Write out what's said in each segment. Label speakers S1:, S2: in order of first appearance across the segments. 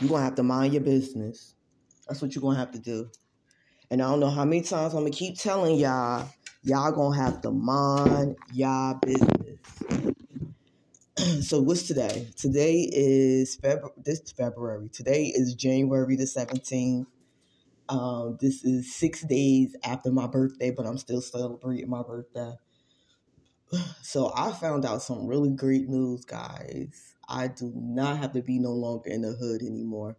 S1: You're gonna have to mind your business. That's what you're gonna have to do. And I don't know how many times I'm gonna keep telling y'all, y'all gonna have to mind y'all business. so what's today? Today is February. This February. Today is January the seventeenth. Um, this is six days after my birthday, but I'm still celebrating my birthday. So I found out some really great news, guys. I do not have to be no longer in the hood anymore.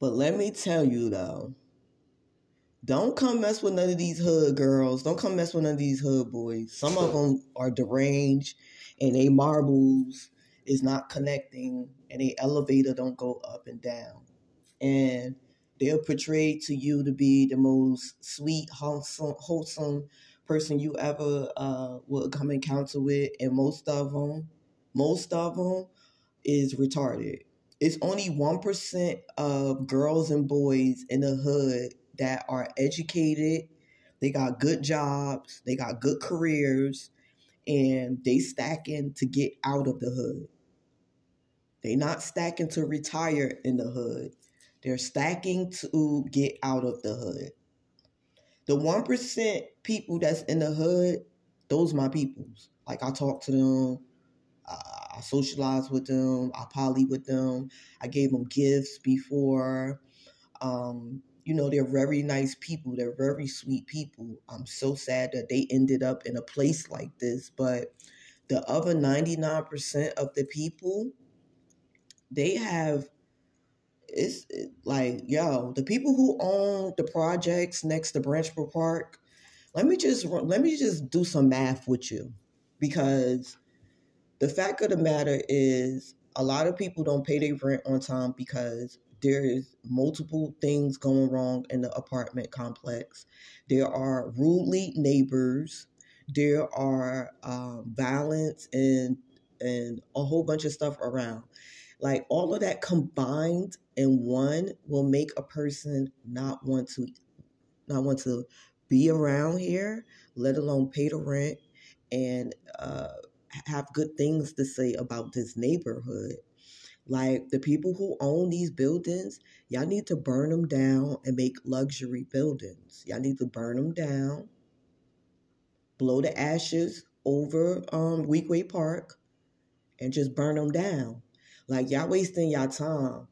S1: But let me tell you though, don't come mess with none of these hood girls. Don't come mess with none of these hood boys. Some of them are deranged and they marbles is not connecting and a elevator don't go up and down. And they're portrayed to you to be the most sweet, wholesome, wholesome person you ever uh, will come encounter with. And most of them, most of them is retarded. It's only 1% of girls and boys in the hood that are educated. They got good jobs, they got good careers, and they stacking to get out of the hood. They not stacking to retire in the hood. They're stacking to get out of the hood. The 1% people that's in the hood, those my peoples. Like I talk to them, uh, I socialize with them, I poly with them. I gave them gifts before. Um, you know, they're very nice people. They're very sweet people. I'm so sad that they ended up in a place like this. But the other 99% of the people, they have it's like yo the people who own the projects next to Branch Brook park let me just let me just do some math with you because the fact of the matter is a lot of people don't pay their rent on time because there is multiple things going wrong in the apartment complex. There are rudely neighbors. There are um, violence and and a whole bunch of stuff around. Like all of that combined in one will make a person not want to not want to be around here, let alone pay the rent and uh, have good things to say about this neighborhood. Like the people who own these buildings, y'all need to burn them down and make luxury buildings. Y'all need to burn them down, blow the ashes over um, Weequahic Park, and just burn them down. Like y'all wasting y'all time.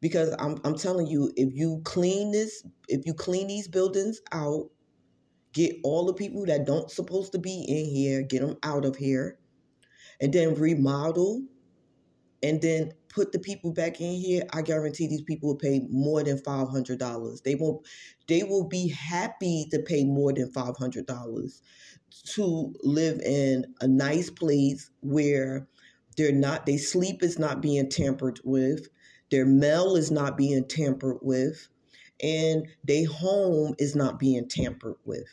S1: Because I'm I'm telling you, if you clean this, if you clean these buildings out, get all the people that don't supposed to be in here, get them out of here, and then remodel, and then put the people back in here, I guarantee these people will pay more than five hundred dollars. They won't they will be happy to pay more than five hundred dollars to live in a nice place where they're not, their sleep is not being tampered with, their mail is not being tampered with, and their home is not being tampered with.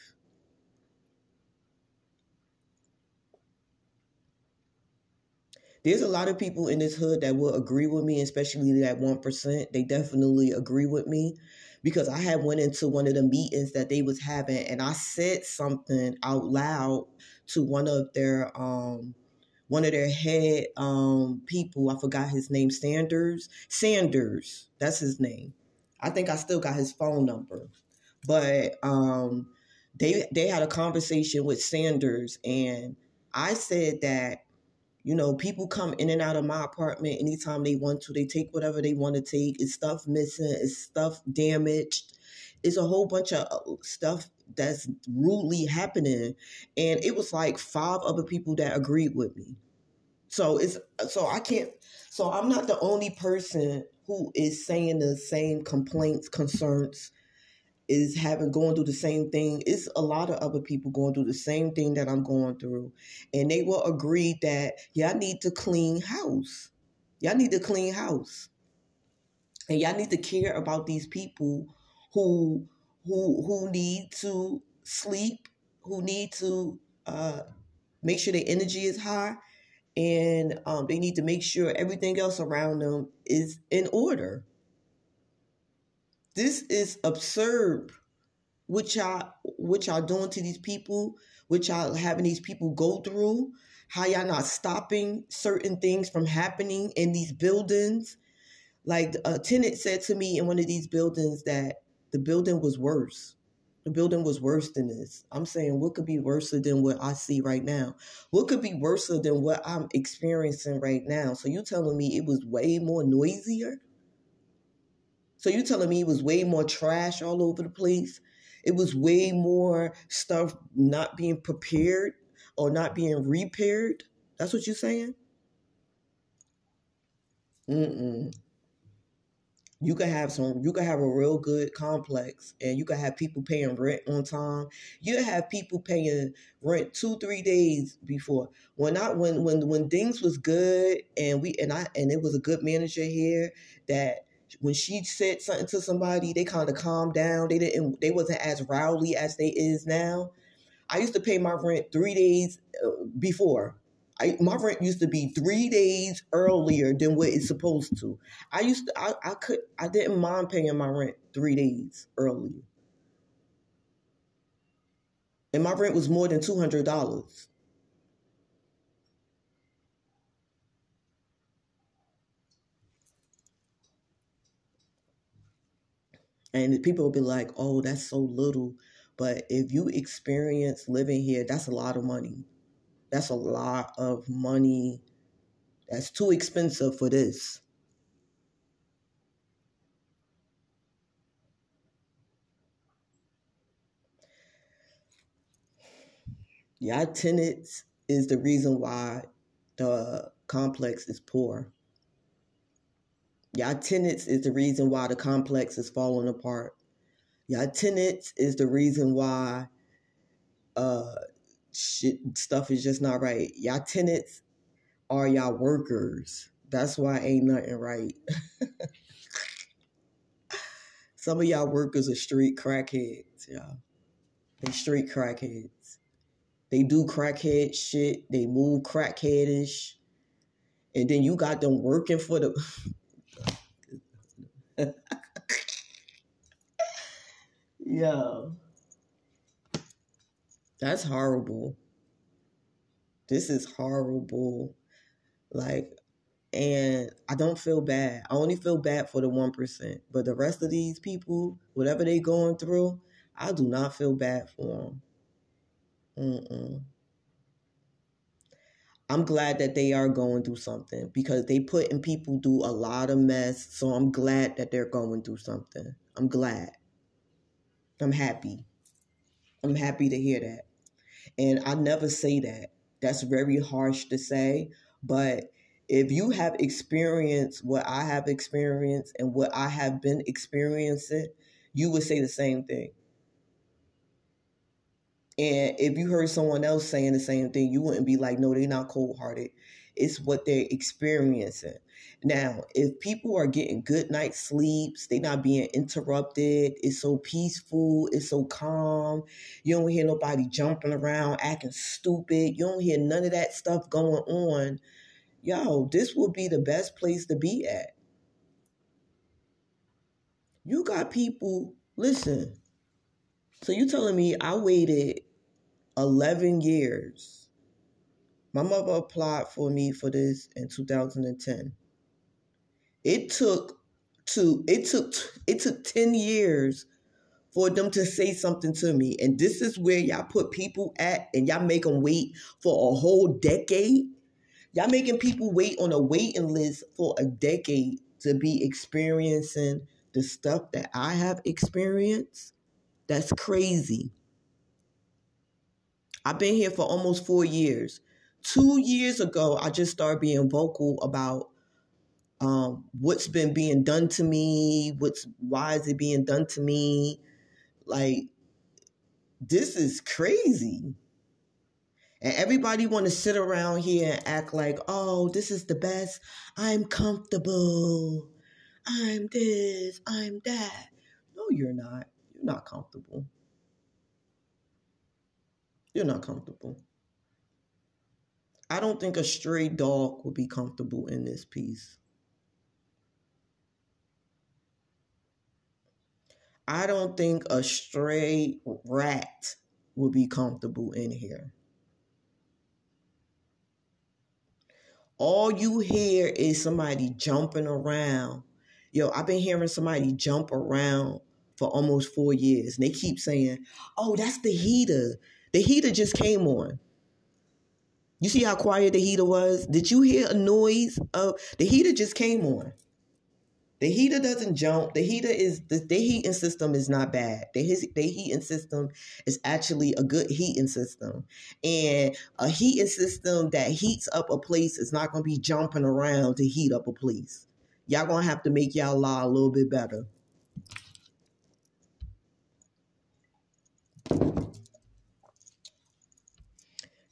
S1: There's a lot of people in this hood that will agree with me, especially that 1%. They definitely agree with me because I had went into one of the meetings that they was having and I said something out loud to one of their um one of their head um, people. I forgot his name. Sanders. Sanders. That's his name. I think I still got his phone number, but um, they they had a conversation with Sanders, and I said that you know people come in and out of my apartment anytime they want to. They take whatever they want to take. It's stuff missing? it's stuff damaged? It's a whole bunch of uh, stuff that's rudely happening and it was like five other people that agreed with me so it's so i can't so i'm not the only person who is saying the same complaints concerns is having going through the same thing. It's a lot of other people going through the same thing that i'm going through. And they will agree that y'all need to clean house. Y'all need to clean house. And y'all need to care about these people who who who need to sleep, who need to uh, make sure their energy is high, and um, they need to make sure everything else around them is in order. This is absurd. What y'all what y'all doing to these people, what y'all having these people go through, how y'all not stopping certain things from happening in these buildings Like a tenant said to me in one of these buildings that the building was worse. The building was worse than this. I'm saying what could be worse than what I see right now? What could be worse than what I'm experiencing right now? So you telling me it was way more noisier? So you telling me it was way more trash all over the place? It was way more stuff not being prepared or not being repaired? That's what you're saying? Mm-mm you could have some you could have a real good complex and you could have people paying rent on time you have people paying rent two three days before when i when when when things was good and we and i and it was a good manager here that when she said something to somebody they kind of calmed down they didn't they wasn't as rowdy as they is now i used to pay my rent three days uh, before I, my rent used to be three days earlier than what it's supposed to. I used to, I, I could, I didn't mind paying my rent three days earlier. And my rent was more than $200. And people will be like, oh, that's so little. But if you experience living here, that's a lot of money. That's a lot of money. That's too expensive for this. Y'all tenants is the reason why the complex is poor. Y'all tenants is the reason why the complex is falling apart. Y'all tenants is the reason why uh shit stuff is just not right. Y'all tenants are y'all workers. That's why ain't nothing right. Some of y'all workers are street crackheads, y'all. They street crackheads. They do crackhead shit. They move crackheadish. And then you got them working for the Yo. That's horrible. This is horrible. Like, and I don't feel bad. I only feel bad for the 1%. But the rest of these people, whatever they going through, I do not feel bad for them. Mm-mm. I'm glad that they are going through something because they putting people through a lot of mess. So I'm glad that they're going through something. I'm glad. I'm happy. I'm happy to hear that. And I never say that. That's very harsh to say. But if you have experienced what I have experienced and what I have been experiencing, you would say the same thing. And if you heard someone else saying the same thing, you wouldn't be like, no, they're not cold hearted. It's what they're experiencing. Now, if people are getting good night sleeps, they're not being interrupted, it's so peaceful, it's so calm. You don't hear nobody jumping around, acting stupid. You don't hear none of that stuff going on. Yo, this will be the best place to be at. You got people, listen. So you telling me I waited 11 years. My mother applied for me for this in 2010. It took to it took it took 10 years for them to say something to me. And this is where y'all put people at and y'all make them wait for a whole decade. Y'all making people wait on a waiting list for a decade to be experiencing the stuff that I have experienced. That's crazy. I've been here for almost four years. Two years ago, I just started being vocal about um, what's been being done to me, what's why is it being done to me? Like this is crazy. And everybody want to sit around here and act like, "Oh, this is the best. I'm comfortable. I'm this, I'm that." No, you're not. You're not comfortable. You're not comfortable. I don't think a stray dog would be comfortable in this piece. I don't think a stray rat would be comfortable in here. All you hear is somebody jumping around Yo, I've been hearing somebody jump around for almost four years. And they keep saying, oh, that's the heater. The heater just came on. You see how quiet the heater was? Did you hear a noise of the heater just came on? The heater doesn't jump. The heater is the, the heating system is not bad. The his the heating system is actually a good heating system. And a heating system that heats up a place is not gonna be jumping around to heat up a place. Y'all gonna have to make y'all law a little bit better.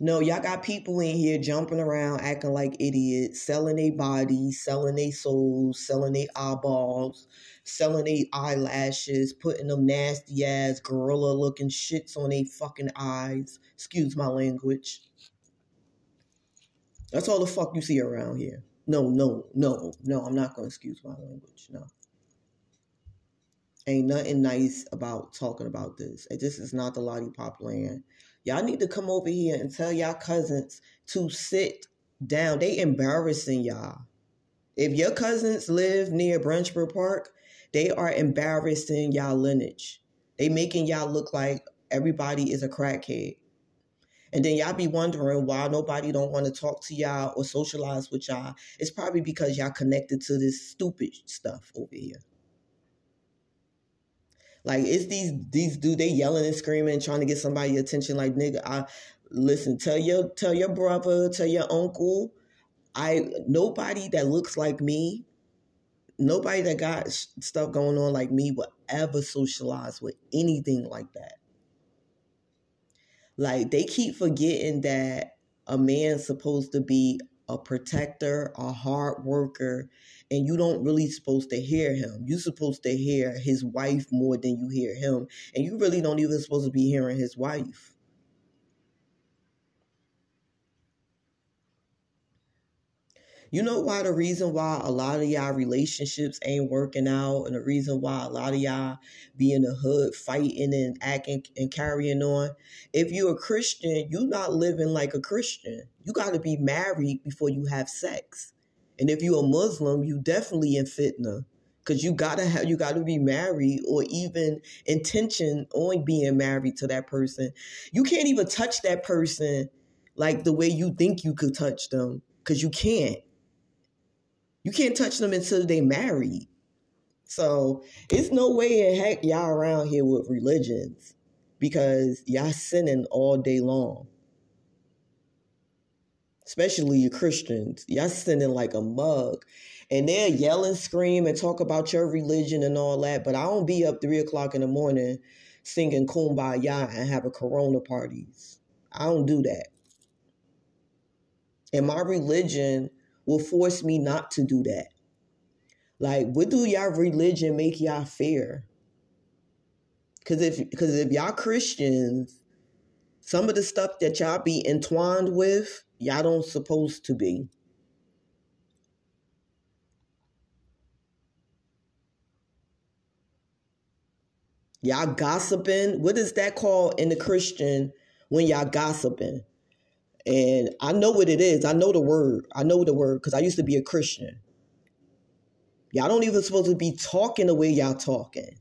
S1: No, y'all got people in here jumping around, acting like idiots, selling their bodies, selling their souls, selling their eyeballs, selling their eyelashes, putting them nasty ass gorilla looking shits on their fucking eyes. Excuse my language. That's all the fuck you see around here. No, no, no, no, I'm not gonna excuse my language. No. Ain't nothing nice about talking about this. This is not the lollipop land. Y'all need to come over here and tell y'all cousins to sit down. They embarrassing y'all. If your cousins live near Branch Brook Park, they are embarrassing y'all lineage. They making y'all look like everybody is a crackhead. And then y'all be wondering why nobody don't want to talk to y'all or socialize with y'all. It's probably because y'all connected to this stupid stuff over here. Like it's these these dude they yelling and screaming, trying to get somebody attention. Like nigga, I listen. Tell your tell your brother, tell your uncle. I nobody that looks like me, nobody that got stuff going on like me will ever socialize with anything like that. Like they keep forgetting that a man's supposed to be a protector, a hard worker, and you don't really supposed to hear him. You're supposed to hear his wife more than you hear him, and you really don't even supposed to be hearing his wife. You know why the reason why a lot of y'all relationships ain't working out and the reason why a lot of y'all be in the hood fighting and acting and carrying on. If you're a Christian, you're not living like a Christian. You got to be married before you have sex. And if you're a Muslim, you definitely in fitna because you gotta have you gotta be married or even intention on being married to that person. You can't even touch that person like the way you think you could touch them because you can't. You can't touch them until they married. So it's no way in heck y'all around here with religions because y'all sinning all day long. Especially you Christians. Y'all sinning like a mug. And they're yelling, scream, and talk about your religion and all that. But I don't be up three o'clock in the morning singing kumbaya and having corona parties. I don't do that. And my religion will force me not to do that. Like, what do y'all religion make y'all fear? Cause if because if y'all Christians, some of the stuff that y'all be entwined with, y'all don't supposed to be. Y'all gossiping. What is that called in the Christian when y'all gossiping? And I know what it is. I know the word. I know the word because I used to be a Christian. Y'all don't even supposed to be talking the way y'all talking.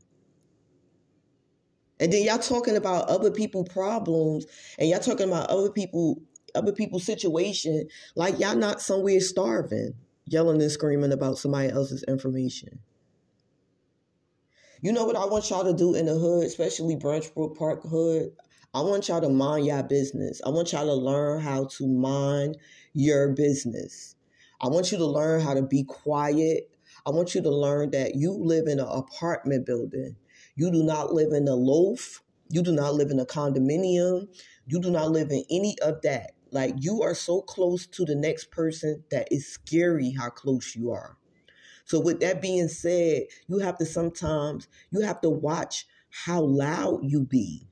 S1: And then y'all talking about other people problems and y'all talking about other people other people's situation like y'all not somewhere starving, yelling and screaming about somebody else's information. You know what I want y'all to do in the hood, especially Branch Brook Park hood? I want y'all to mind your business. I want y'all to learn how to mind your business. I want you to learn how to be quiet. I want you to learn that you live in an apartment building. You do not live in a loaf. You do not live in a condominium. You do not live in any of that. Like you are so close to the next person that it's scary how close you are. So with that being said, you have to sometimes you have to watch how loud you be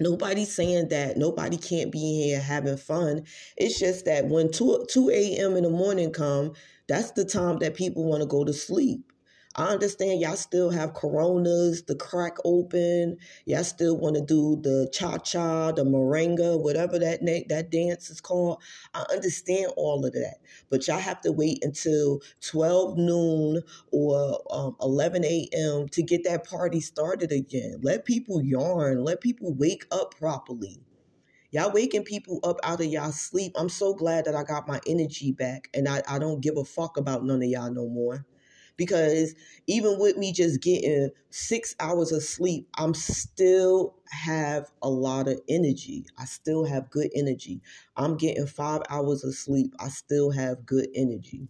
S1: Nobody's saying that nobody can't be here having fun. It's just that when 2, 2 a.m. in the morning come, that's the time that people want to go to sleep. I understand y'all still have coronas, the crack open. Y'all still want to do the cha cha, the merengue, whatever that na- that dance is called. I understand all of that, but y'all have to wait until 12 noon or um, 11 a.m. to get that party started again. Let people yarn. Let people wake up properly. Y'all waking people up out of y'all sleep. I'm so glad that I got my energy back and I, I don't give a fuck about none of y'all no more. Because even with me just getting six hours of sleep, I'm still have a lot of energy. I still have good energy. I'm getting five hours of sleep. I still have good energy.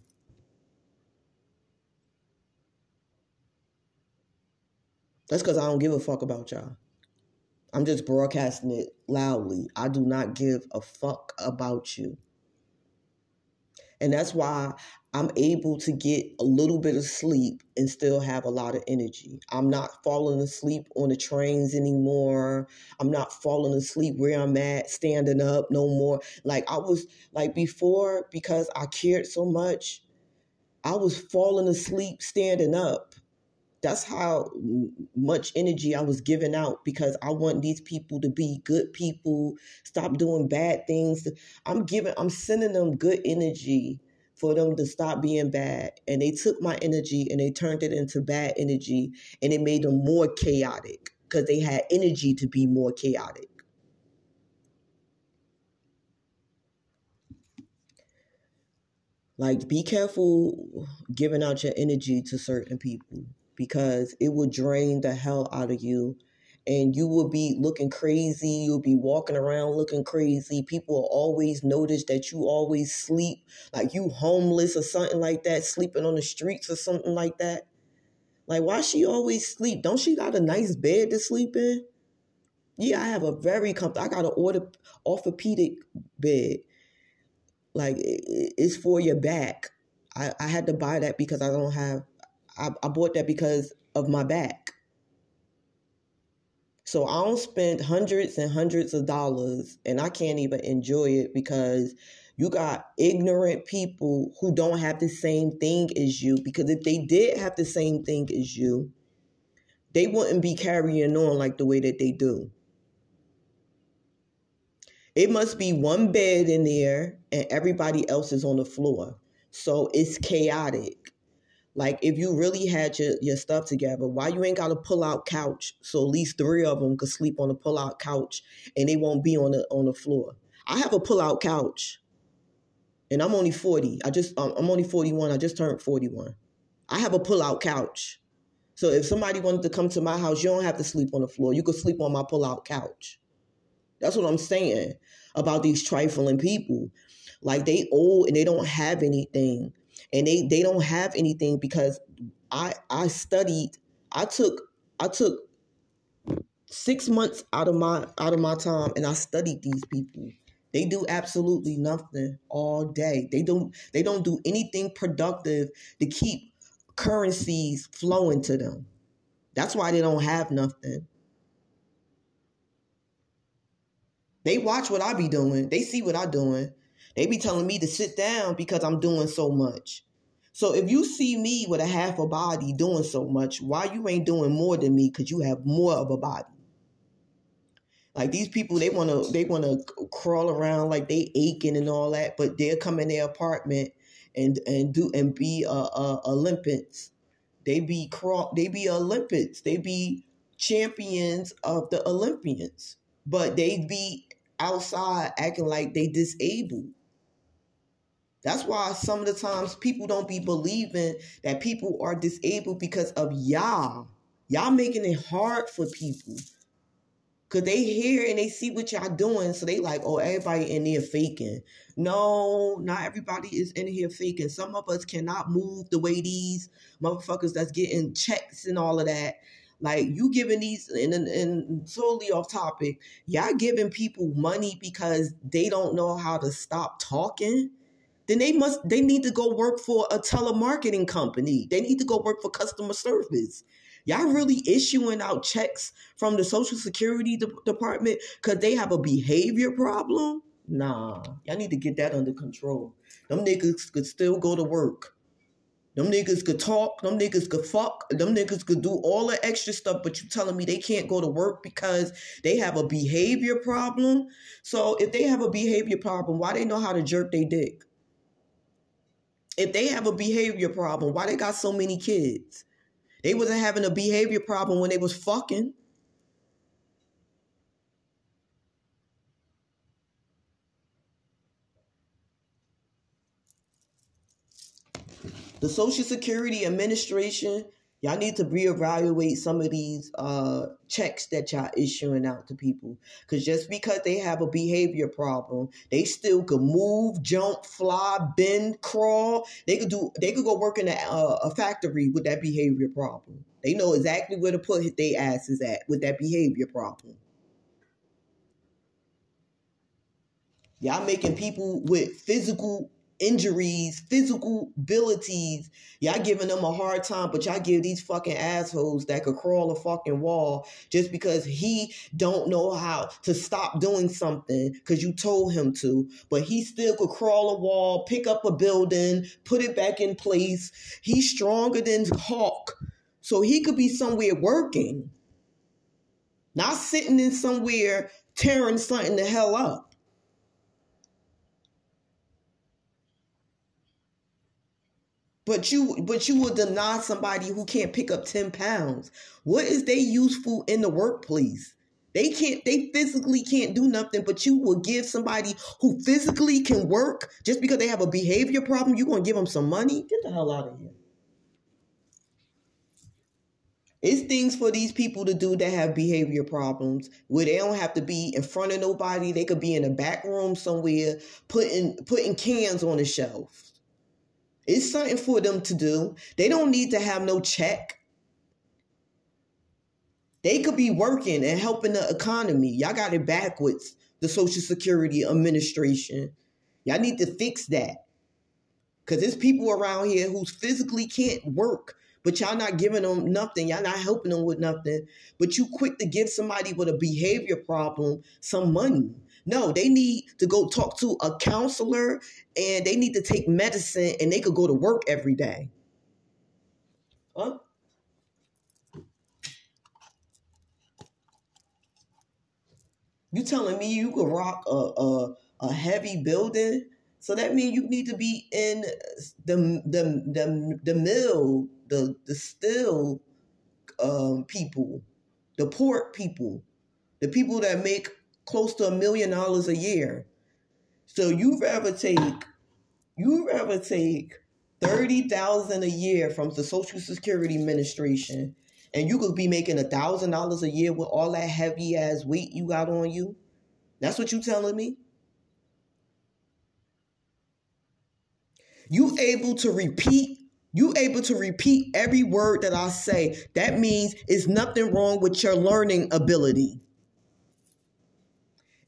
S1: That's because I don't give a fuck about y'all. I'm just broadcasting it loudly. I do not give a fuck about you. And that's why I'm able to get a little bit of sleep and still have a lot of energy. I'm not falling asleep on the trains anymore. I'm not falling asleep where I'm at, standing up no more. Like I was like before, because I cared so much, I was falling asleep standing up that's how much energy I was giving out because I want these people to be good people, stop doing bad things. I'm giving, I'm sending them good energy for them to stop being bad. And they took my energy and they turned it into bad energy and it made them more chaotic because they had energy to be more chaotic. Like, be careful giving out your energy to certain people because it will drain the hell out of you and you will be looking crazy. You'll be walking around looking crazy. People will always notice that you always sleep, like you homeless or something like that, sleeping on the streets or something like that. Like, why she always sleep? Don't she got a nice bed to sleep in? Yeah, I have a very comfortable. I got an order orthopedic bed. Like, it's for your back. I, I had to buy that because I don't have I, I bought that because of my back. So I don't spend hundreds and hundreds of dollars and I can't even enjoy it because you got ignorant people who don't have the same thing as you. Because if they did have the same thing as you, they wouldn't be carrying on like the way that they do. It must be one bed in there and everybody else is on the floor. So it's chaotic. Like if you really had your, your stuff together, why you ain't got a pull out couch so at least three of them could sleep on a pull out couch and they won't be on the on the floor. I have a pull out couch, and I'm only forty. I just um, I'm only forty one. I just turned forty one. I have a pull out couch, so if somebody wanted to come to my house, you don't have to sleep on the floor. You could sleep on my pull out couch. That's what I'm saying about these trifling people. Like they old and they don't have anything and they they don't have anything because I I studied I took I took six months out of my out of my time and I studied these people. They do absolutely nothing all day. They don't they don't do anything productive to keep currencies flowing to them. That's why they don't have nothing. They watch what I be doing. They see what I doing. They be telling me to sit down because I'm doing so much. So if you see me with a half a body doing so much, why you ain't doing more than me? Because you have more of a body. Like these people, they wanna they wanna crawl around like they aching and all that, but they'll come in their apartment and and do and be uh, uh Olympians. They be crawl. They be Olympics. They be champions of the Olympians, but they be outside acting like they disabled. That's why some of the times people don't be believing that people are disabled because of y'all. Y'all making it hard for people. Cause they hear and they see what y'all doing, so they like, oh, everybody in there faking. No, not everybody is in here faking. Some of us cannot move the way these motherfuckers that's getting checks and all of that. Like you giving these and and totally off topic, y'all giving people money because they don't know how to stop talking then they must they need to go work for a telemarketing company. They need to go work for customer service. Y'all really issuing out checks from the Social Security de- Department because they have a behavior problem? Nah, y'all need to get that under control. Them niggas could still go to work. Them niggas could talk, them niggas could fuck, them niggas could do all the extra stuff, but you telling me they can't go to work because they have a behavior problem? So if they have a behavior problem, why they know how to jerk their dick? If they have a behavior problem, why they got so many kids? They wasn't having a behavior problem when they was fucking. The Social Security Administration, y'all need to reevaluate some of these uh, checks that y'all issuing out to people. Because just because they have a behavior problem, they still could move, jump, fly, bend, crawl. They could do. They could go work in a, uh, a factory with that behavior problem. They know exactly where to put their asses at with that behavior problem. Y'all making people with physical injuries, physical abilities. Y'all giving them a hard time, but y'all give these fucking assholes that could crawl a fucking wall just because he don't know how to stop doing something because you told him to, but he still could crawl a wall, pick up a building, put it back in place. He's stronger than Hulk, so he could be somewhere working, not sitting in somewhere tearing something the hell up. But you but you will deny somebody who can't pick up 10 pounds. What is they useful in the workplace? They can't they physically can't do nothing, but you will give somebody who physically can work just because they have a behavior problem, you're gonna give them some money? Get the hell out of here. It's things for these people to do that have behavior problems where they don't have to be in front of nobody. They could be in a back room somewhere putting putting cans on the shelf. It's something for them to do. They don't need to have no check. They could be working and helping the economy. Y'all got it backwards, the Social Security Administration. Y'all need to fix that. Because there's people around here who physically can't work, but y'all not giving them nothing. Y'all not helping them with nothing. But you quick to give somebody with a behavior problem some money. No, they need to go talk to a counselor and they need to take medicine and they could go to work every day. Huh? You telling me you could rock a, a, a heavy building? So that means you need to be in the the the, the mill, the the still um, people, the port people, the people that make close to a million dollars a year. So you rather take you rather take thirty thousand a year from the Social Security Administration, and you could be making a thousand dollars a year with all that heavy ass weight you got on you. That's what you telling me. You able to repeat you able to repeat every word that I say. That means it's nothing wrong with your learning ability.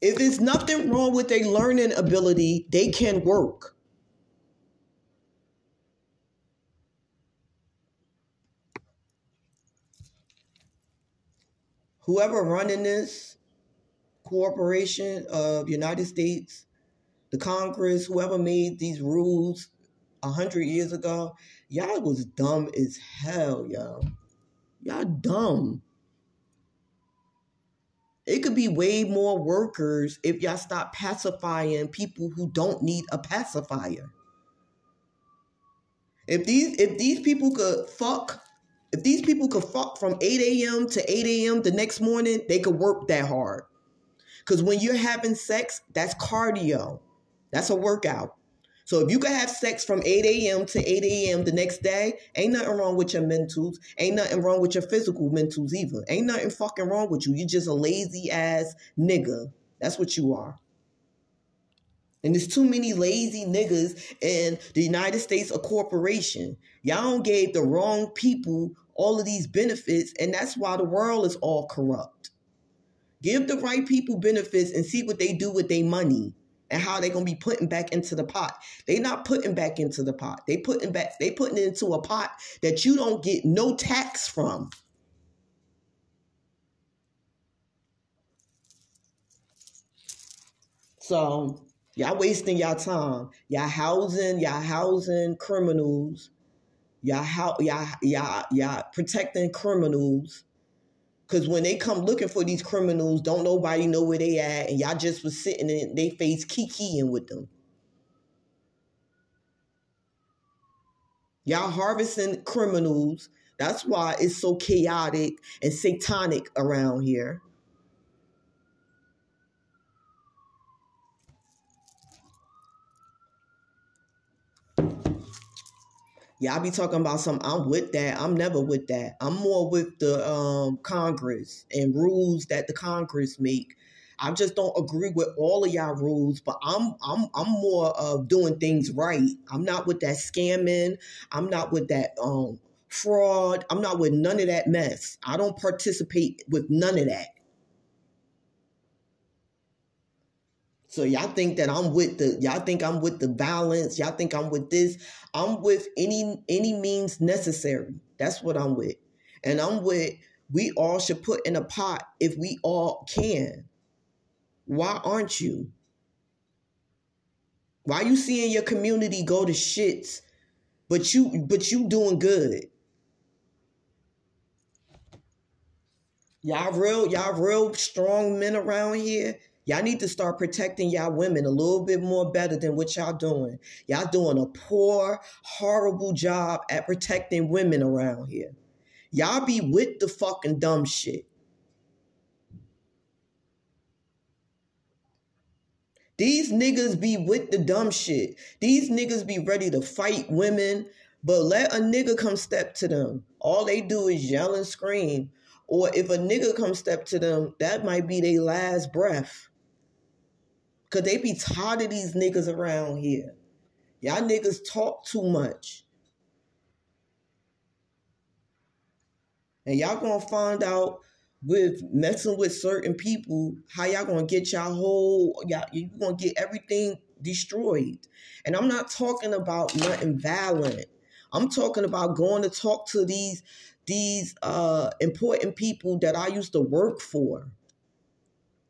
S1: If there's nothing wrong with their learning ability, they can work. Whoever running this corporation of United States, the Congress, whoever made these rules a hundred years ago, y'all was dumb as hell, y'all. Y'all dumb. It could be way more workers if y'all stop pacifying people who don't need a pacifier. If these if these people could fuck, if these people could fuck from 8 a.m. to 8 a.m. the next morning, they could work that hard. Because when you're having sex, that's cardio. That's a workout. So if you can have sex from 8 a.m. to 8 a.m. the next day, ain't nothing wrong with your mentals. Ain't nothing wrong with your physical mentals either. Ain't nothing fucking wrong with you. You're just a lazy ass nigga. That's what you are. And there's too many lazy niggas in the United States a corporation. Y'all gave the wrong people all of these benefits, and that's why the world is all corrupt. Give the right people benefits and see what they do with their money and how they gonna be putting back into the pot. They not putting back into the pot. They putting back. They putting it into a pot that you don't get no tax from. So y'all wasting y'all time. Y'all housing, y'all housing criminals Y'all how y'all y'all y'all protecting criminals. Cause when they come looking for these criminals, don't nobody know where they at, and y'all just was sitting in they face kikiing with them. Y'all harvesting criminals. That's why it's so chaotic and satanic around here. Y'all be talking about some. I'm with that. I'm never with that. I'm more with the um, Congress and rules that the Congress make. I just don't agree with all of y'all rules, but I'm I'm I'm more of doing things right. I'm not with that scamming. I'm not with that um fraud. I'm not with none of that mess. I don't participate with none of that. So y'all think that I'm with the y'all think I'm with the balance, y'all think I'm with this. I'm with any any means necessary. That's what I'm with. And I'm with we all should put in a pot if we all can. Why aren't you? Why you seeing your community go to shits, but you but you doing good? Y'all real, y'all real strong men around here. Y'all need to start protecting y'all women a little bit more better than what y'all doing. Y'all doing a poor, horrible job at protecting women around here. Y'all be with the fucking dumb shit. These niggas be with the dumb shit. These niggas be ready to fight women, but let a nigga come step to them. All they do is yell and scream. Or if a nigga come step to them, that might be their last breath. Cause they be tired of these niggas around here. Y'all niggas talk too much. And y'all gonna find out with messing with certain people how y'all gonna get y'all whole y'all you gonna get everything destroyed. And I'm not talking about nothing violent. I'm talking about going to talk to these these uh important people that I used to work for.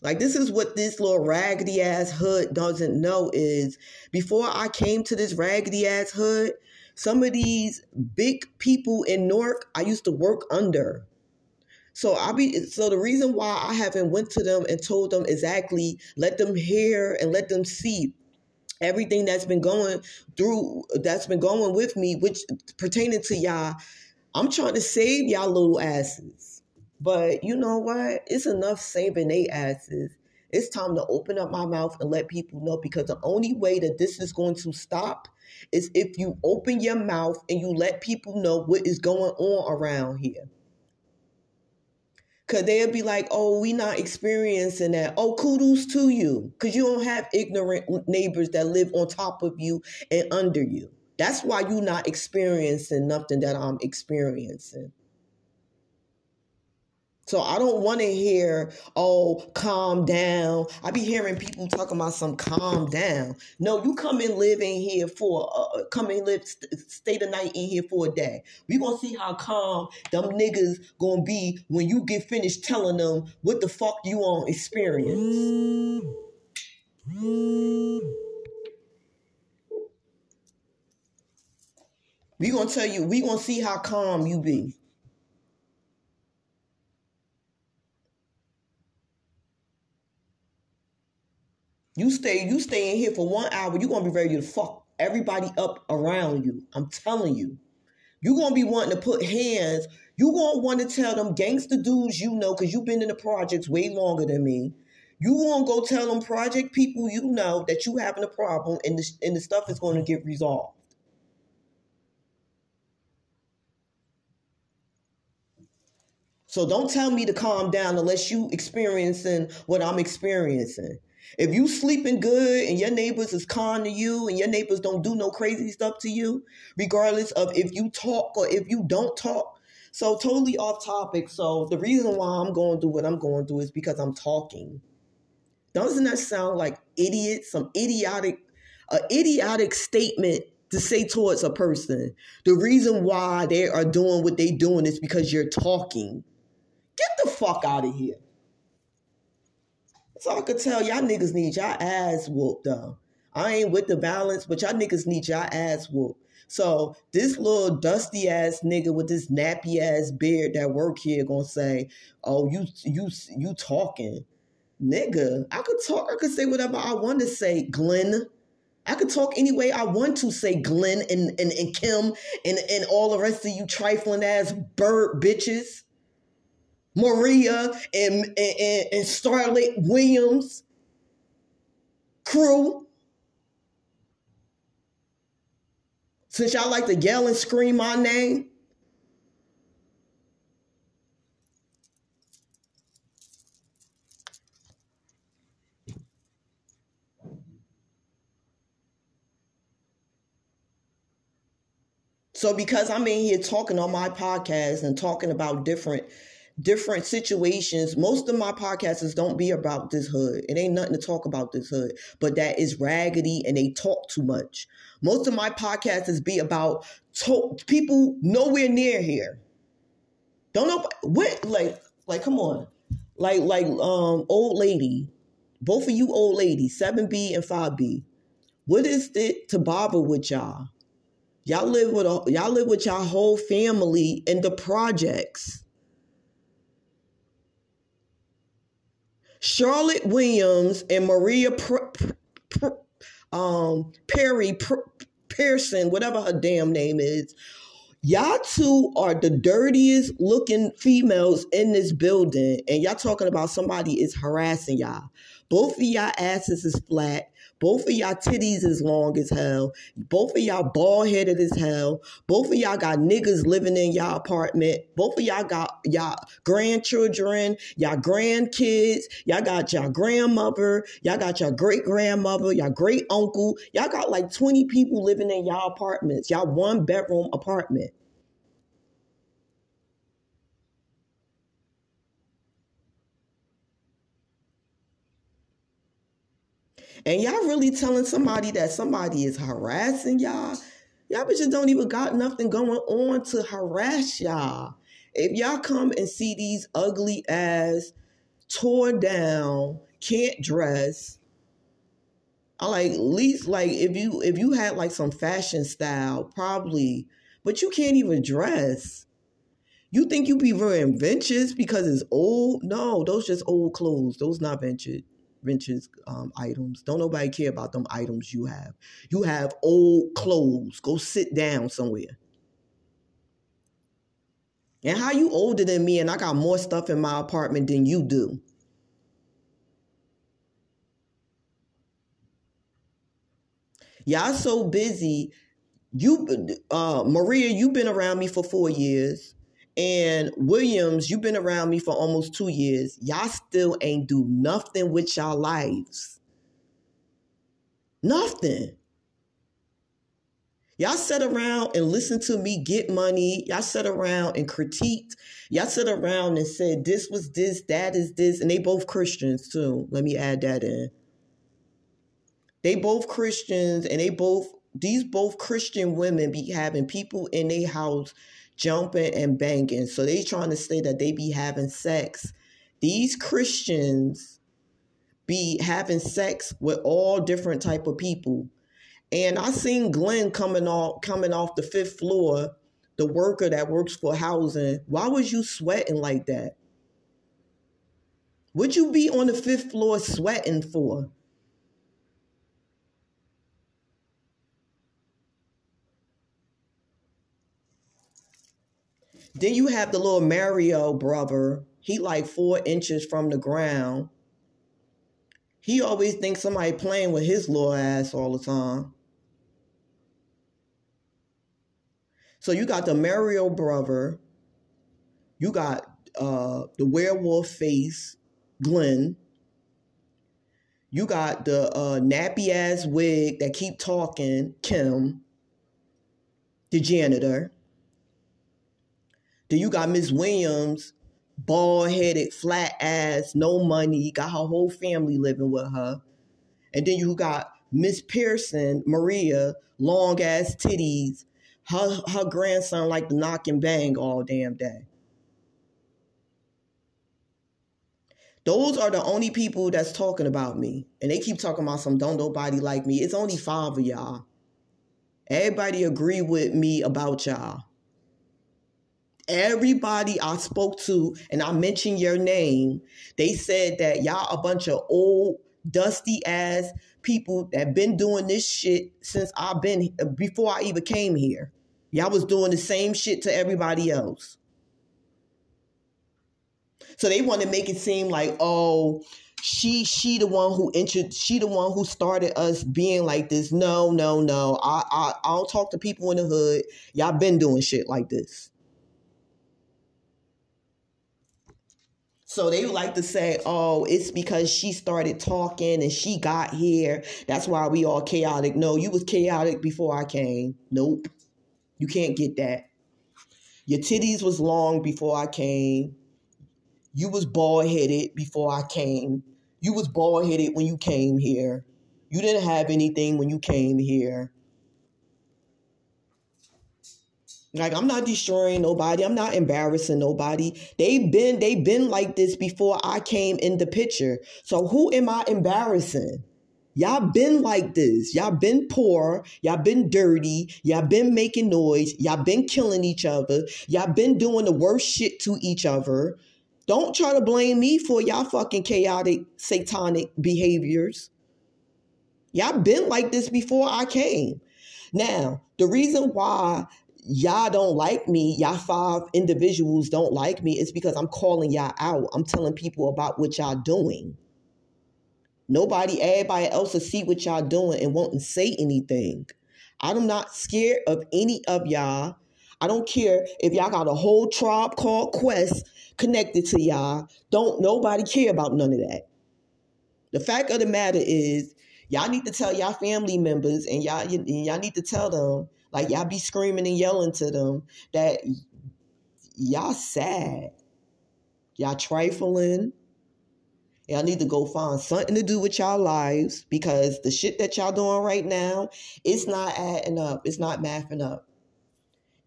S1: Like this is what this little raggedy ass hood doesn't know is before I came to this raggedy ass hood, some of these big people in Newark I used to work under. So I be so the reason why I haven't went to them and told them exactly, let them hear and let them see everything that's been going through that's been going with me, which pertaining to y'all. I'm trying to save y'all little asses. But you know what? It's enough saving they asses. It's time to open up my mouth and let people know because the only way that this is going to stop is if you open your mouth and you let people know what is going on around here. Cause they'll be like, oh, we not experiencing that. Oh, kudos to you. Cause you don't have ignorant neighbors that live on top of you and under you. That's why you not experiencing nothing that I'm experiencing. So I don't want to hear, oh, calm down. I be hearing people talking about some calm down. No, you come and live in here for, uh, uh come and live, st- stay the night in here for a day. We gonna see how calm them niggas gonna be when you get finished telling them what the fuck you on experience. We gonna tell you, we gonna see how calm you be. You stay, you stay in here for one hour, you're gonna be ready to fuck everybody up around you. I'm telling you. You're gonna be wanting to put hands, you're gonna want to tell them gangster dudes you know, because you've been in the projects way longer than me. You gonna go tell them project people you know that you having a problem and the, and the stuff is gonna get resolved. So don't tell me to calm down unless you experiencing what I'm experiencing. If you sleeping good and your neighbors is kind to you and your neighbors don't do no crazy stuff to you, regardless of if you talk or if you don't talk. So totally off topic. So the reason why I'm going through what I'm going through is because I'm talking. Doesn't that sound like idiot? Some idiotic, a idiotic statement to say towards a person. The reason why they are doing what they doing is because you're talking. Get the fuck out of here. So I could tell y'all niggas need y'all ass whooped though. I ain't with the balance, but y'all niggas need y'all ass whooped. So this little dusty ass nigga with this nappy ass beard that work here gonna say, "Oh, you you you talking, nigga? I could talk. I could say whatever I want to say, Glenn." I could talk any way I want to say Glenn and, and, and Kim and, and all the rest of you trifling ass bird bitches. Maria and, and, and Starlet Williams crew. Since y'all like to yell and scream my name. So because I'm in here talking on my podcast and talking about different different situations. Most of my podcasts don't be about this hood. It ain't nothing to talk about this hood, but that is raggedy and they talk too much. Most of my podcasts be about to- people nowhere near here. Don't know what like like come on. Like like um old lady. Both of you old ladies, 7B and 5B. What is it to bother with y'all? Y'all live with a, y'all live with y'all whole family in the projects. Charlotte Williams and Maria Pr- Pr- um, Perry Pr- Pearson, whatever her damn name is, y'all two are the dirtiest looking females in this building, and y'all talking about somebody is harassing y'all. Both of y'all asses is flat. Both of y'all titties is long as hell. Both of y'all bald headed as hell. Both of y'all got niggas living in y'all apartment. Both of y'all got y'all grandchildren, y'all grandkids. Y'all got y'all grandmother. Y'all got your great grandmother, Y'all great uncle. Y'all got like 20 people living in y'all apartments. Y'all one bedroom apartment. And y'all really telling somebody that somebody is harassing y'all, y'all bitches don't even got nothing going on to harass y'all. If y'all come and see these ugly ass, torn down, can't dress, I like least like if you if you had like some fashion style, probably, but you can't even dress. You think you be very vintage because it's old? No, those just old clothes. Those not vintage vintage um, items. Don't nobody care about them items you have. You have old clothes. Go sit down somewhere. And how you older than me and I got more stuff in my apartment than you do? Y'all so busy. You, uh, Maria, you've been around me for four years. And Williams, you've been around me for almost two years. Y'all still ain't do nothing with y'all lives. Nothing. Y'all sit around and listen to me get money. Y'all sit around and critiqued. Y'all sit around and said this was this, that is this, and they both Christians too. Let me add that in. They both Christians, and they both these both Christian women be having people in their house jumping and banging. So they trying to say that they be having sex. These Christians be having sex with all different type of people. And I seen Glenn coming off coming off the fifth floor, the worker that works for housing. Why was you sweating like that? Would you be on the fifth floor sweating for? Then you have the little Mario brother. He like four inches from the ground. He always thinks somebody playing with his little ass all the time. So you got the Mario brother. You got uh, the werewolf face, Glenn. You got the uh, nappy ass wig that keep talking, Kim, the janitor. Then you got Miss Williams, bald headed, flat ass, no money, got her whole family living with her. And then you got Miss Pearson, Maria, long ass titties. Her her grandson like to knock and bang all damn day. Those are the only people that's talking about me. And they keep talking about some don't nobody like me. It's only five of y'all. Everybody agree with me about y'all. Everybody I spoke to, and I mentioned your name, they said that y'all a bunch of old, dusty ass people that been doing this shit since I've been before I even came here. Y'all was doing the same shit to everybody else. So they want to make it seem like, oh, she she the one who entered she the one who started us being like this. No, no, no. I, I I don't talk to people in the hood. Y'all been doing shit like this. So they like to say, oh, it's because she started talking and she got here. That's why we all chaotic. No, you was chaotic before I came. Nope. You can't get that. Your titties was long before I came. You was bald headed before I came. You was bald headed when you came here. You didn't have anything when you came here. Like I'm not destroying nobody. I'm not embarrassing nobody. They've been they've been like this before I came in the picture. So who am I embarrassing? Y'all been like this. Y'all been poor. Y'all been dirty. Y'all been making noise. Y'all been killing each other. Y'all been doing the worst shit to each other. Don't try to blame me for y'all fucking chaotic, satanic behaviors. Y'all been like this before I came. Now, the reason why y'all don't like me, y'all five individuals don't like me, it's because I'm calling y'all out. I'm telling people about what y'all doing. Nobody, everybody else will see what y'all doing and won't say anything. I'm not scared of any of y'all. I don't care if y'all got a whole tribe called Quest connected to y'all. Don't nobody care about none of that. The fact of the matter is, y'all need to tell y'all family members and y'all y'all need to tell them like y'all be screaming and yelling to them that y'all sad, y'all trifling. Y'all need to go find something to do with y'all lives because the shit that y'all doing right now, it's not adding up. It's not mathing up.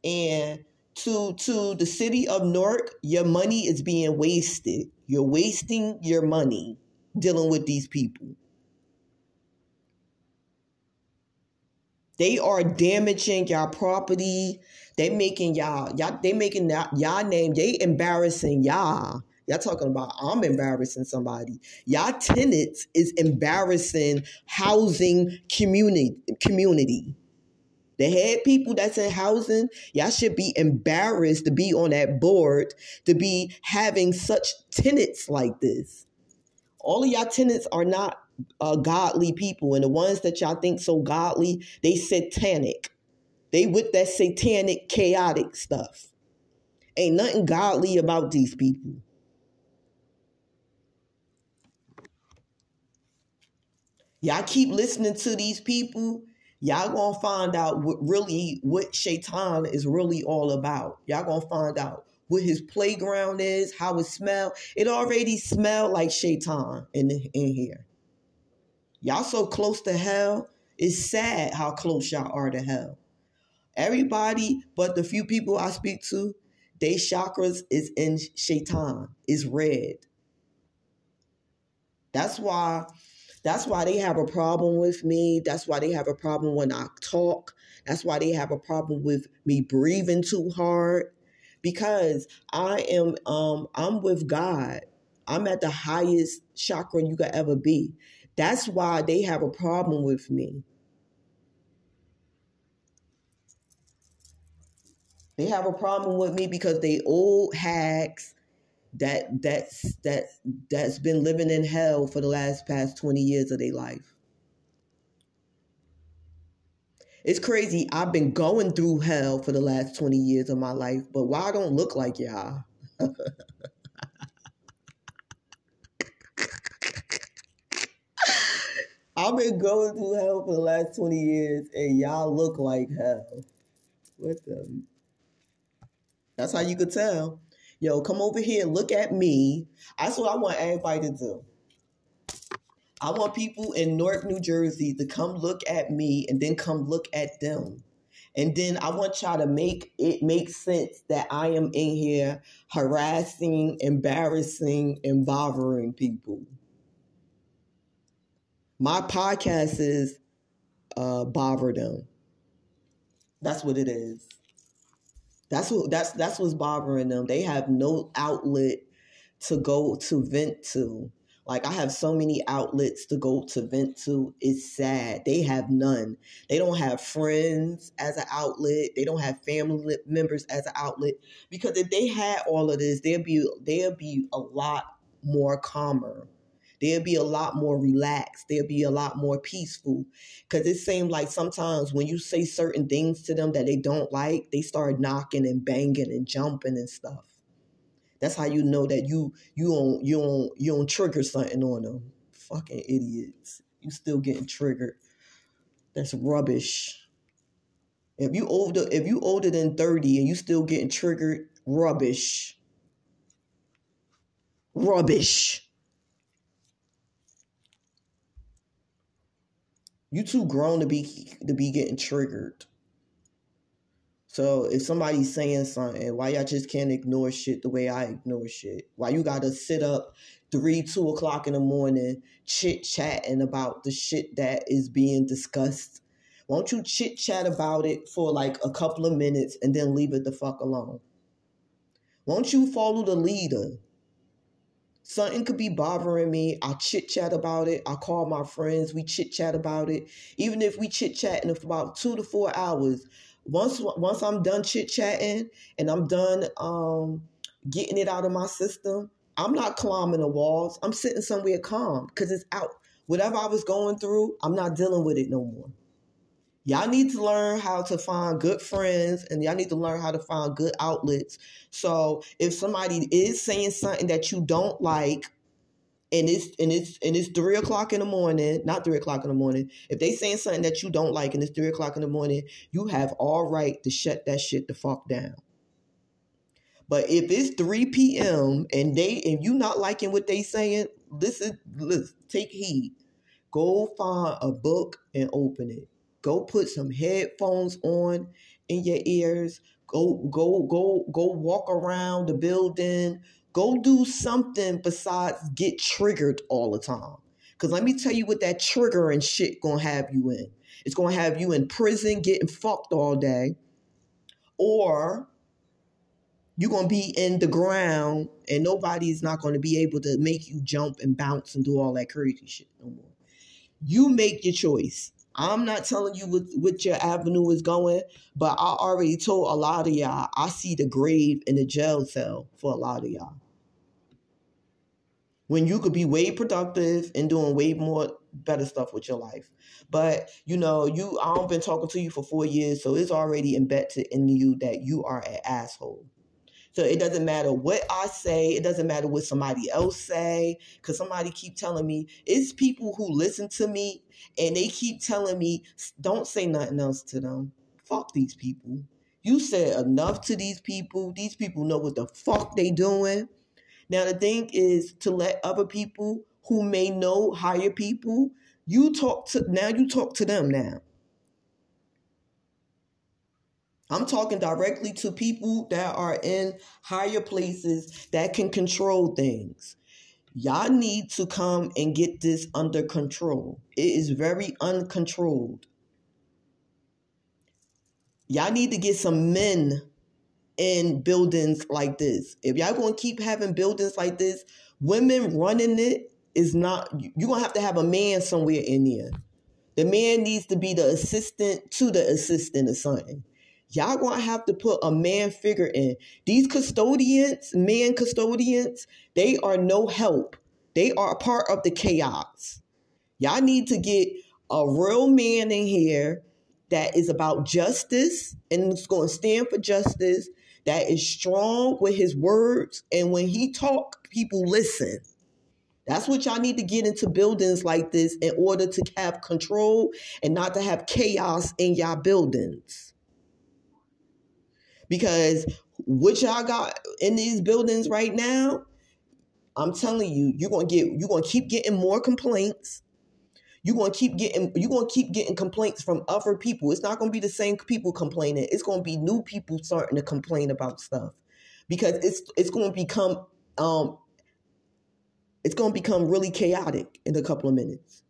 S1: And to to the city of Newark, your money is being wasted. You're wasting your money dealing with these people. They are damaging y'all property. They making y'all y'all they making y'all, name. They embarrassing y'all. Y'all talking about I'm embarrassing somebody. Y'all tenants is embarrassing housing community community. The head people that's in housing, y'all should be embarrassed to be on that board, to be having such tenants like this. All of y'all tenants are not uh, godly people, and the ones that y'all think so godly, they satanic. They with that satanic, chaotic stuff. Ain't nothing godly about these people. Y'all keep listening to these people y'all gonna find out what really what Shaitan is really all about. Y'all gonna find out what his playground is, how it smell. It already smell like Shaitan in in here. Y'all so close to hell. It's sad how close y'all are to hell. Everybody but the few people I speak to, they chakras is in Shaitan, is red. That's why that's why they have a problem with me. That's why they have a problem when I talk. That's why they have a problem with me breathing too hard because I am um I'm with God. I'm at the highest chakra you could ever be. That's why they have a problem with me. They have a problem with me because they old hacks that that's that that's been living in hell for the last past 20 years of their life. It's crazy. I've been going through hell for the last 20 years of my life, but why I don't look like y'all? I've been going through hell for the last 20 years and y'all look like hell. What the? That's how you could tell yo, come over here, look at me. That's what I want everybody to do. I want people in Newark, New Jersey to come look at me and then come look at them. And then I want y'all to make it make sense that I am in here harassing, embarrassing, and bothering people. My podcast is uh, bother them. That's what it is. That's what that's that's what's bothering them. They have no outlet to go to vent to. Like I have so many outlets to go to vent to. It's sad. They have none. They don't have friends as an outlet. They don't have family members as an outlet. Because if they had all of this, they'd be they'd be a lot more calmer. They'll be a lot more relaxed. They'll be a lot more peaceful. Because it seems like sometimes when you say certain things to them that they don't like, they start knocking and banging and jumping and stuff. That's how you know that you you don't you don't you don't trigger something on them. Fucking idiots. You still getting triggered. That's rubbish. If you older if you older than 30 and you still getting triggered, rubbish. Rubbish. You too grown to be to be getting triggered. So if somebody's saying something, why y'all just can't ignore shit the way I ignore shit? Why you gotta sit up three, two o'clock in the morning chit chatting about the shit that is being discussed? Won't you chit chat about it for like a couple of minutes and then leave it the fuck alone? Won't you follow the leader? Something could be bothering me. I chit chat about it. I call my friends. We chit chat about it. Even if we chit chatting for about two to four hours, once once I'm done chit chatting and I'm done um, getting it out of my system, I'm not climbing the walls. I'm sitting somewhere calm because it's out. Whatever I was going through, I'm not dealing with it no more. Y'all need to learn how to find good friends and y'all need to learn how to find good outlets. So if somebody is saying something that you don't like, and it's and it's and it's three o'clock in the morning, not three o'clock in the morning. If they saying something that you don't like and it's three o'clock in the morning, you have all right to shut that shit the fuck down. But if it's 3 p.m. and they and you not liking what they saying, listen, listen, take heed. Go find a book and open it. Go put some headphones on in your ears. Go go go go walk around the building. Go do something besides get triggered all the time. Cause let me tell you what that triggering shit gonna have you in. It's gonna have you in prison getting fucked all day. Or you're gonna be in the ground and nobody's not gonna be able to make you jump and bounce and do all that crazy shit no more. You make your choice. I'm not telling you what, what your avenue is going, but I already told a lot of y'all I see the grave in the jail cell for a lot of y'all. When you could be way productive and doing way more better stuff with your life. But you know, you I've been talking to you for four years, so it's already embedded in you that you are an asshole. So it doesn't matter what I say. It doesn't matter what somebody else say. Cause somebody keep telling me it's people who listen to me and they keep telling me don't say nothing else to them. Fuck these people. You said enough to these people. These people know what the fuck they doing. Now the thing is to let other people who may know higher people, you talk to now you talk to them now. I'm talking directly to people that are in higher places that can control things. Y'all need to come and get this under control. It is very uncontrolled. Y'all need to get some men in buildings like this. If y'all to keep having buildings like this, women running it is not, you're to have to have a man somewhere in there. The man needs to be the assistant to the assistant or something y'all gonna have to put a man figure in. These custodians, man custodians, they are no help. They are a part of the chaos. Y'all need to get a real man in here that is about justice and is going to stand for justice, that is strong with his words, and when he talk, people listen. That's what y'all need to get into buildings like this in order to have control and not to have chaos in y'all buildings because what y'all got in these buildings right now, I'm telling you, you're gonna get you're gonna keep getting more complaints. You're gonna keep getting you're gonna keep getting complaints from other people. It's not gonna be the same people complaining. It's gonna be new people starting to complain about stuff. Because it's it's gonna become um it's gonna become really chaotic in a couple of minutes.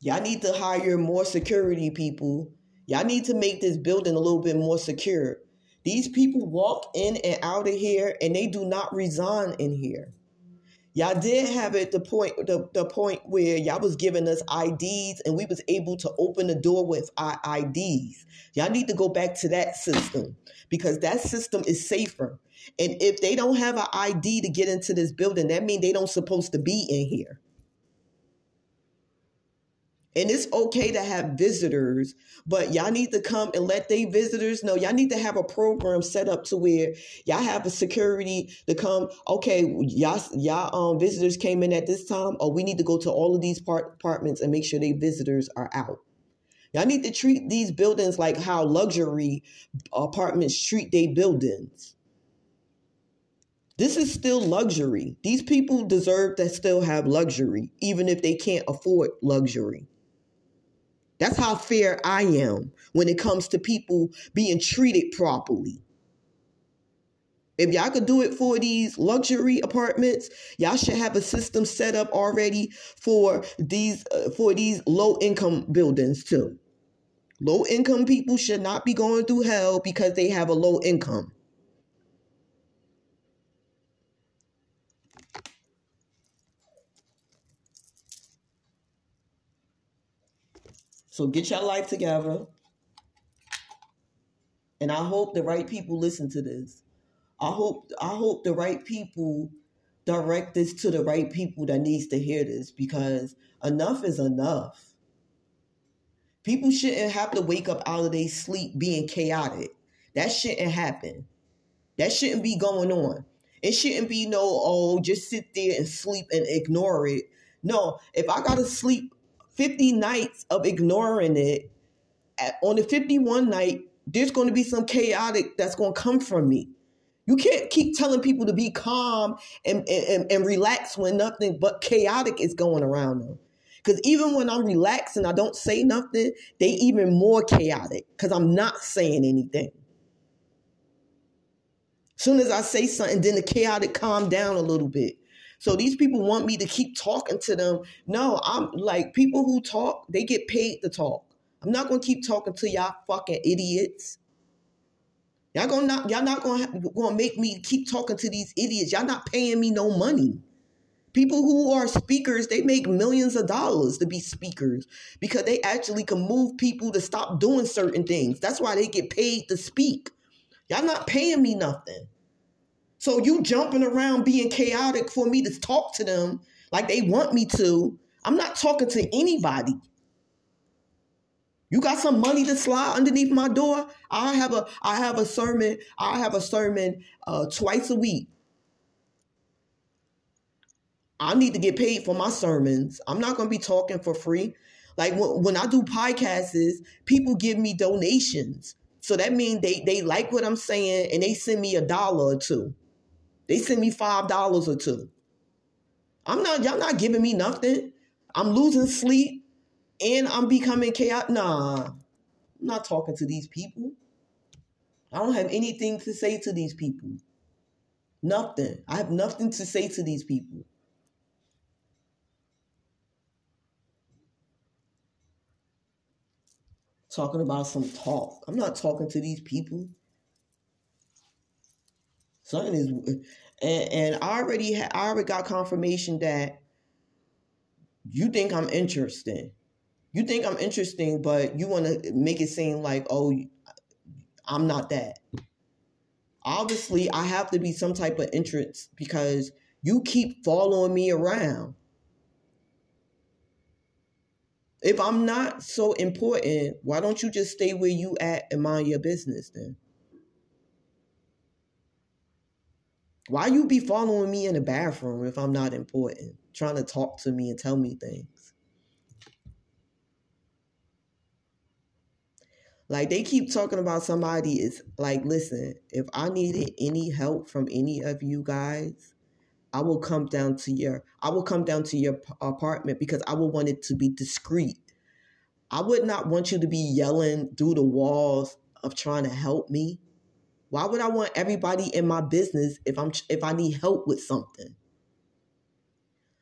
S1: Y'all need to hire more security people. Y'all need to make this building a little bit more secure. These people walk in and out of here and they do not resign in here. Y'all did have it the point the, the point where y'all was giving us IDs and we was able to open the door with our IDs. Y'all need to go back to that system because that system is safer. And if they don't have an ID to get into this building, that means they don't supposed to be in here. And it's okay to have visitors, but y'all need to come and let they visitors know. Y'all need to have a program set up to where y'all have a security to come. Okay, y'all y'all um visitors came in at this time, or we need to go to all of these part apartments and make sure they visitors are out. Y'all need to treat these buildings like how luxury apartments treat their buildings. This is still luxury. These people deserve to still have luxury, even if they can't afford luxury. That's how fair I am when it comes to people being treated properly. If y'all could do it for these luxury apartments, y'all should have a system set up already for these uh, for these low income buildings too. Low income people should not be going through hell because they have a low income. So get your life together. And I hope the right people listen to this. I hope I hope the right people direct this to the right people that needs to hear this because enough is enough. People shouldn't have to wake up out of their sleep being chaotic. That shouldn't happen. That shouldn't be going on. It shouldn't be no, oh, just sit there and sleep and ignore it. No, if I gotta sleep 50 nights of ignoring it, on the 51 night, there's going to be some chaotic that's going to come from me. You can't keep telling people to be calm and, and, and relax when nothing but chaotic is going around them. Because even when I'm relaxed and I don't say nothing, they even more chaotic because I'm not saying anything. Soon as I say something, then the chaotic calm down a little bit. So these people want me to keep talking to them. No, I'm like people who talk, they get paid to talk. I'm not gonna keep talking to y'all fucking idiots. Y'all gonna not y'all not gonna gonna make me keep talking to these idiots. Y'all not paying me no money. People who are speakers, they make millions of dollars to be speakers because they actually can move people to stop doing certain things. That's why they get paid to speak. Y'all not paying me nothing. So you jumping around being chaotic for me to talk to them like they want me to. I'm not talking to anybody. You got some money to slide underneath my door? I have a I have a sermon. I have a sermon uh, twice a week. I need to get paid for my sermons. I'm not going to be talking for free. Like when, when I do podcasts, people give me donations. So that means they they like what I'm saying and they send me a dollar or two. They send me five dollars or two. I'm not, y'all not giving me nothing. I'm losing sleep and I'm becoming chaotic. Nah, I'm not talking to these people. I don't have anything to say to these people. Nothing. I have nothing to say to these people. Talking about some talk. I'm not talking to these people. Something is, and, I already ha- I already got confirmation that you think I'm interesting. You think I'm interesting, but you want to make it seem like, oh, I'm not that. Obviously, I have to be some type of interest because you keep following me around. If I'm not so important, why don't you just stay where you at and mind your business then? Why you be following me in the bathroom if I'm not important? Trying to talk to me and tell me things. Like they keep talking about somebody is like, listen, if I needed any help from any of you guys, I will come down to your I will come down to your apartment because I will want it to be discreet. I would not want you to be yelling through the walls of trying to help me. Why would I want everybody in my business if I'm if I need help with something?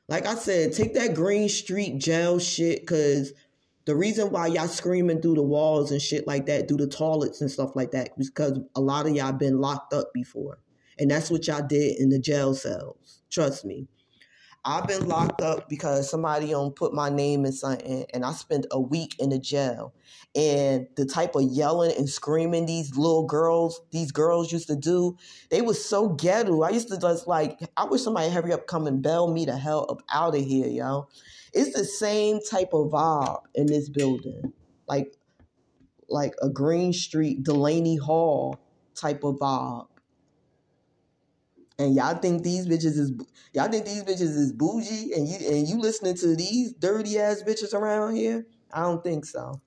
S1: Like I said, take that Green Street jail shit cuz The reason why y'all screaming through the walls and shit like that, through the toilets and stuff like that, because a lot of y'all been locked up before. And that's what y'all did in the jail cells. Trust me. I've been locked up because somebody on put my name in something and I spent a week in the jail. And the type of yelling and screaming these little girls, these girls used to do, they was so ghetto. I used to just like, I wish somebody hurry up come and bail me the hell up out of here, yo. It's the same type of vibe in this building. Like like a Green Street, Delaney Hall type of vibe. And y'all think these bitches is y'all think these bitches is bougie and you and you listening to these dirty ass bitches around here? I don't think so.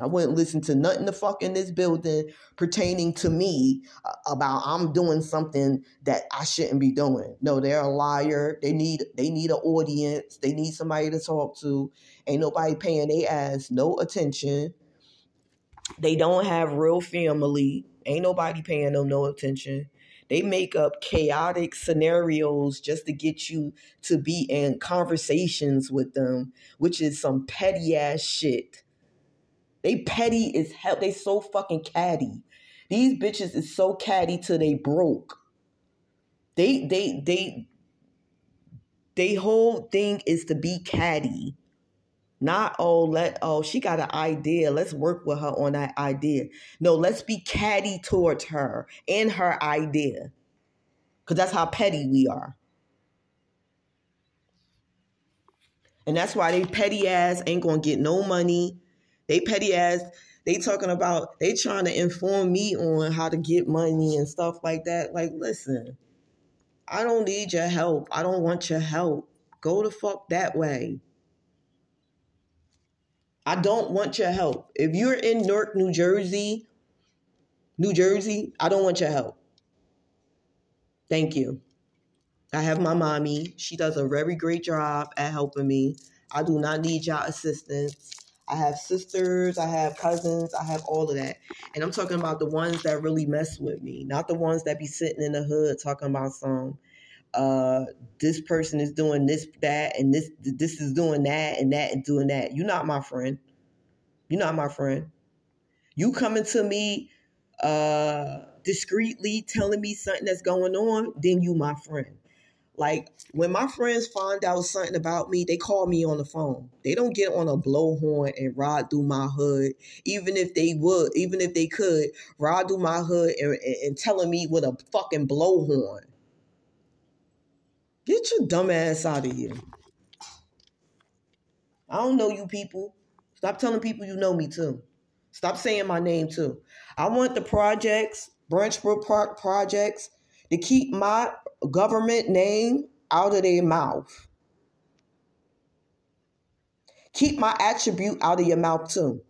S1: I wouldn't listen to nothing the fuck in this building pertaining to me uh, about I'm doing something that I shouldn't be doing. No, they're a liar. They need they need an audience. They need somebody to talk to. Ain't nobody paying their ass no attention. They don't have real family. Ain't nobody paying them no attention. They make up chaotic scenarios just to get you to be in conversations with them, which is some petty ass shit. They petty as hell. They so fucking catty. These bitches is so catty till they broke. They they they they whole thing is to be catty. Not oh let oh she got an idea. Let's work with her on that idea. No, let's be catty towards her and her idea. Cause that's how petty we are. And that's why they petty ass ain't gonna get no money. They petty ass, they talking about they trying to inform me on how to get money and stuff like that. Like, listen, I don't need your help. I don't want your help. Go the fuck that way. I don't want your help. If you're in Newark, New Jersey, New Jersey, I don't want your help. Thank you. I have my mommy. She does a very great job at helping me. I do not need y'all assistance. I have sisters, I have cousins, I have all of that. And I'm talking about the ones that really mess with me, not the ones that be sitting in the hood talking about some uh this person is doing this that and this this is doing that and that and doing that you're not my friend you're not my friend you coming to me uh discreetly telling me something that's going on then you my friend like when my friends find out something about me, they call me on the phone. They don't get on a blowhorn and ride through my hood, even if they would, even if they could ride through my hood and, and, and telling me with a fucking blowhorn. Get your dumb ass out of here. I don't know you people. Stop telling people you know me too. Stop saying my name too. I want the projects, Branch Brook Park projects, to keep my government name out of their mouth. Keep my attribute out of your mouth too.